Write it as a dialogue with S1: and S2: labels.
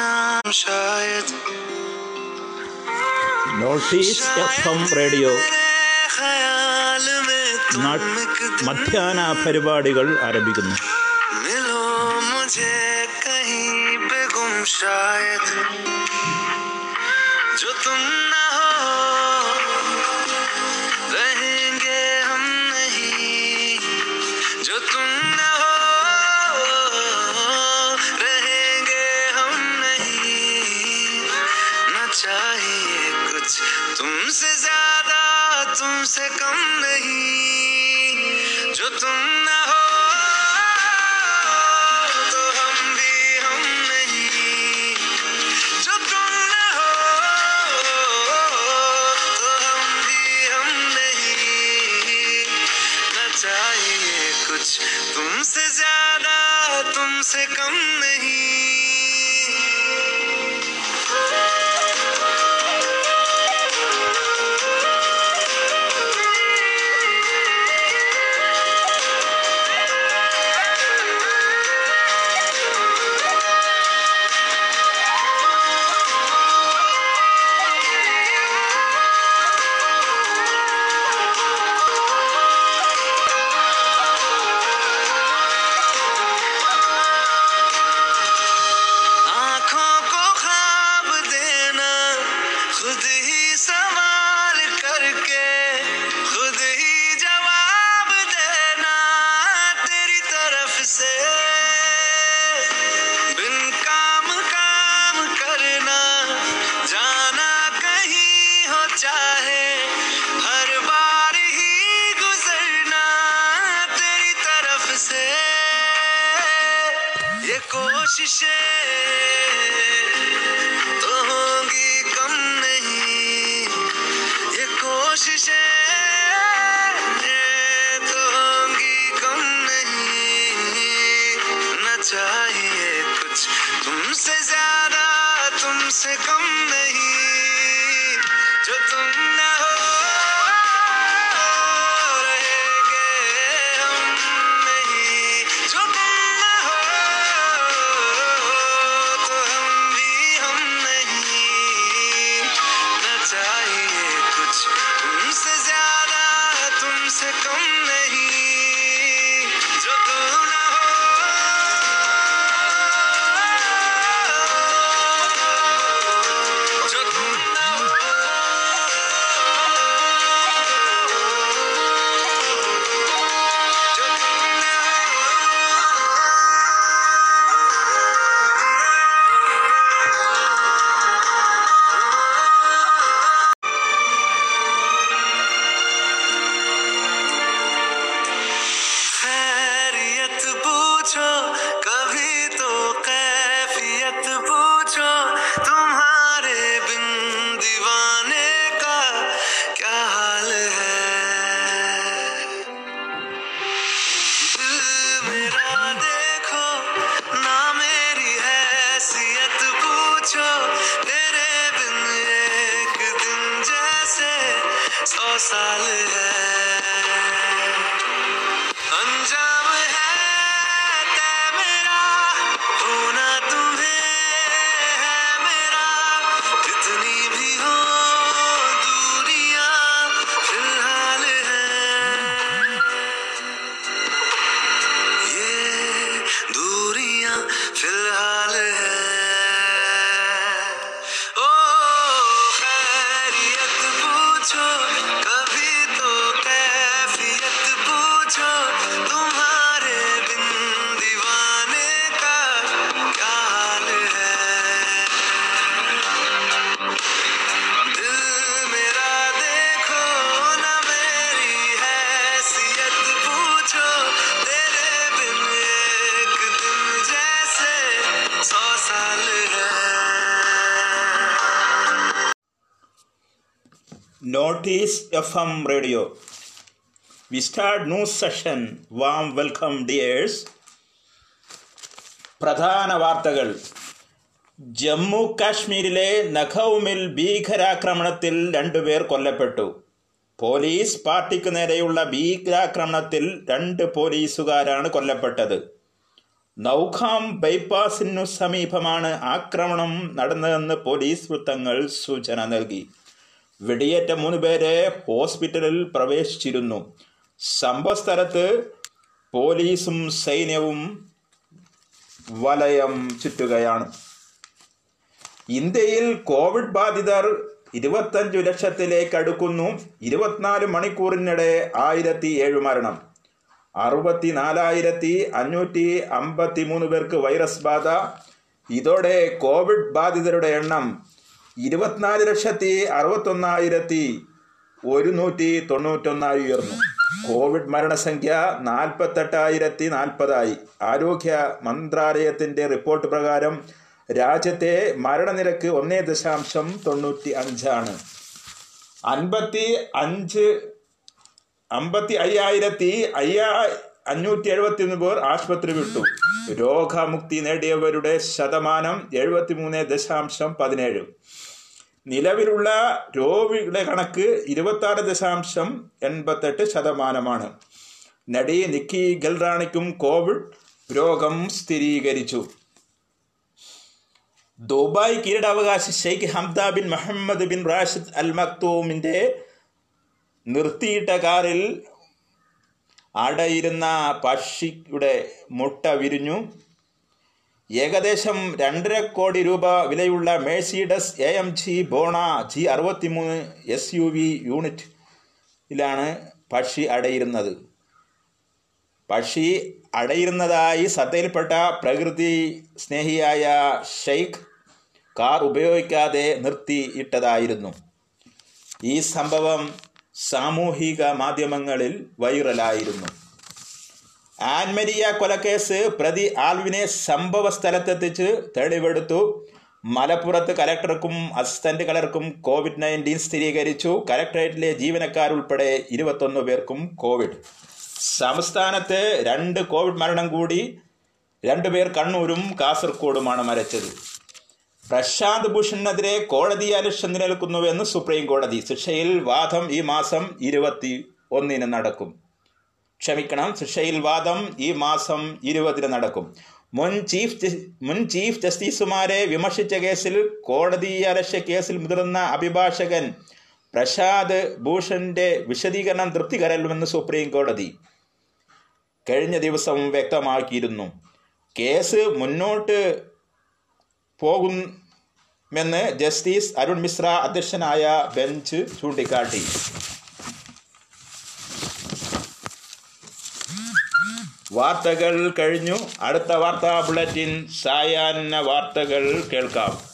S1: നാം ശായത്
S2: north east F M radio. മധ്യാഹ്ന പരിപാടികൾ ആരംഭിക്കുന്നു.
S1: जो तुम ना हो तुमसे ज़्यादा तुमसे कम नहीं जो तुम ना कोशिशें तो होंगी कम नहीं। ये कोशिशें तो कम नहीं। न चाहिए कुछ तुमसे ज़्यादा, तुमसे कम नहीं। मसाल है
S2: north east F M radio we start news session warm welcome dears പ്രധാന വാർത്തകൾ. ജമ്മു കാശ്മീരിലെ നഖൌമിൽ ഭീകരാക്രമണത്തിൽ രണ്ടുപേർ കൊല്ലപ്പെട്ടു. പോലീസ് പാർട്ടിക്ക് നേരെയുള്ള ഭീകരാക്രമണത്തിൽ രണ്ട് പോലീസുകാരാണ് കൊല്ലപ്പെട്ടത്. നൗഖാം ബൈപ്പാസിനു സമീപമാണ് ആക്രമണം നടന്നതെന്ന് പോലീസ് വൃത്തങ്ങൾ സൂചന നൽകി. വെടിയേറ്റ മൂന്ന് പേരെ ഹോസ്പിറ്റലിൽ പ്രവേശിച്ചിരുന്നു. സംഭവസ്ഥലത്ത് പോലീസും സൈന്യവും വലയം ചുറ്റുകയാണ്. ഇന്ത്യയിൽ കോവിഡ് ബാധിതർ ഇരുപത്തഞ്ചു ലക്ഷത്തിലേക്ക് അടുക്കുന്നു. ഇരുപത്തിനാല് മണിക്കൂറിനിടെ ആയിരത്തി ഏഴ് മരണം. അറുപത്തിനാലായിരത്തി അഞ്ഞൂറ്റി അമ്പത്തി മൂന്ന് പേർക്ക് വൈറസ് ബാധ. ഇതോടെ കോവിഡ് ബാധിതരുടെ എണ്ണം ഇരുപത്തിനാല് ലക്ഷത്തി അറുപത്തൊന്നായിരത്തി ഒരുന്നൂറ്റി തൊണ്ണൂറ്റൊന്നായി ഉയർന്നു. കോവിഡ് മരണസംഖ്യ നാൽപ്പത്തെട്ടായിരത്തി നാൽപ്പതായി. ആരോഗ്യ മന്ത്രാലയത്തിന്റെ റിപ്പോർട്ട് പ്രകാരം രാജ്യത്തെ മരണനിരക്ക് ഒന്നേ ദശാംശം തൊണ്ണൂറ്റി അഞ്ചാണ്. അൻപത്തി അഞ്ച് അമ്പത്തി അയ്യായിരത്തി അയ്യാ അഞ്ഞൂറ്റി എഴുപത്തി ഒന്ന് പേർ ആശുപത്രി വിട്ടു. രോഗമുക്തി നേടിയവരുടെ ശതമാനം എഴുപത്തി മൂന്ന് ദശാംശം പതിനേഴ്. നിലവിലുള്ള രോഗികളുടെ കണക്ക് ഇരുപത്തി ദശാംശം എൺപത്തെട്ട് ശതമാനമാണ്. നടി നിക്കി ഗൽറാണിക്കും കോവിഡ് രോഗം സ്ഥിരീകരിച്ചു. ദുബായ് കിരീടാവകാശി Sheikh Hamdan bin Mohammed bin Rashid Al മക്തൂമിന്റെ നിർത്തിയിട്ട കാറിൽ അടയിരുന്ന പക്ഷിയുടെ മുട്ട വിരിഞ്ഞു. ഏകദേശം രണ്ടര കോടി രൂപ വിലയുള്ള മേഴ്സിഡസ് എ എം ജി ബോണ ജി അറുപത്തിമൂന്ന് എസ് യു വി യൂണിറ്റിലാണ് പക്ഷി അടയിരുന്നത്. പക്ഷി അടയിരുന്നതായി ശ്രദ്ധയിൽപ്പെട്ട പ്രകൃതി സ്നേഹിയായ ഷെയ്ഖ് കാർ ഉപയോഗിക്കാതെ നിർത്തിയിട്ടതായിരുന്നു. ഈ സംഭവം സാമൂഹിക മാധ്യമങ്ങളിൽ വൈറലായിരുന്നു. ആൻമരിയ കൊലക്കേസ് പ്രതി ആൽവിനെ സംഭവ സ്ഥലത്തെത്തിച്ച് തെളിവെടുത്തു. മലപ്പുറത്ത് കലക്ടർക്കും അസിസ്റ്റന്റ് കലർക്കും കോവിഡ് നയന്റീൻ സ്ഥിരീകരിച്ചു. കലക്ടറേറ്റിലെ ജീവനക്കാരുൾപ്പെടെ ഇരുപത്തൊന്ന് പേർക്കും കോവിഡ്. സംസ്ഥാനത്ത് രണ്ട് കോവിഡ് മരണം കൂടി. രണ്ടുപേർ കണ്ണൂരും കാസർഗോഡുമാണ് മരിച്ചത്. പ്രശാന്ത് ഭൂഷണിനെതിരെ കോടതി അലക്ഷ്യ നിലനിൽക്കുന്നുവെന്ന് സുപ്രീം കോടതി. ശിക്ഷയിൽ വാദം ഈ മാസം ഇരുപത്തി ഒന്നിന് നടക്കും. ക്ഷമിക്കണം ശിക്ഷയിൽ വാദം ഈ മാസം ഇരുപതിന് നടക്കും. മുൻ ചീഫ് മുൻ ചീഫ് ജസ്റ്റിസുമാരെ വിമർശിച്ച കേസിൽ കോടതി അലക്ഷ്യ കേസിൽ മുതിർന്ന അഭിഭാഷകൻ പ്രശാന്ത് ഭൂഷന്റെ വിശദീകരണം തൃപ്തികരല്ലെന്ന് സുപ്രീം കോടതി കഴിഞ്ഞ ദിവസം വ്യക്തമാക്കിയിരുന്നു. കേസ് മുന്നോട്ട് പോകുമെന്ന് ജസ്റ്റിസ് അരുൺ മിശ്ര അധ്യക്ഷനായ ബെഞ്ച് ചൂണ്ടിക്കാട്ടി. വാർത്തകൾ കഴിഞ്ഞു. അടുത്ത വാർത്താ ബുള്ളറ്റിൻ സായാഹ്ന വാർത്തകൾ കേൾക്കാം.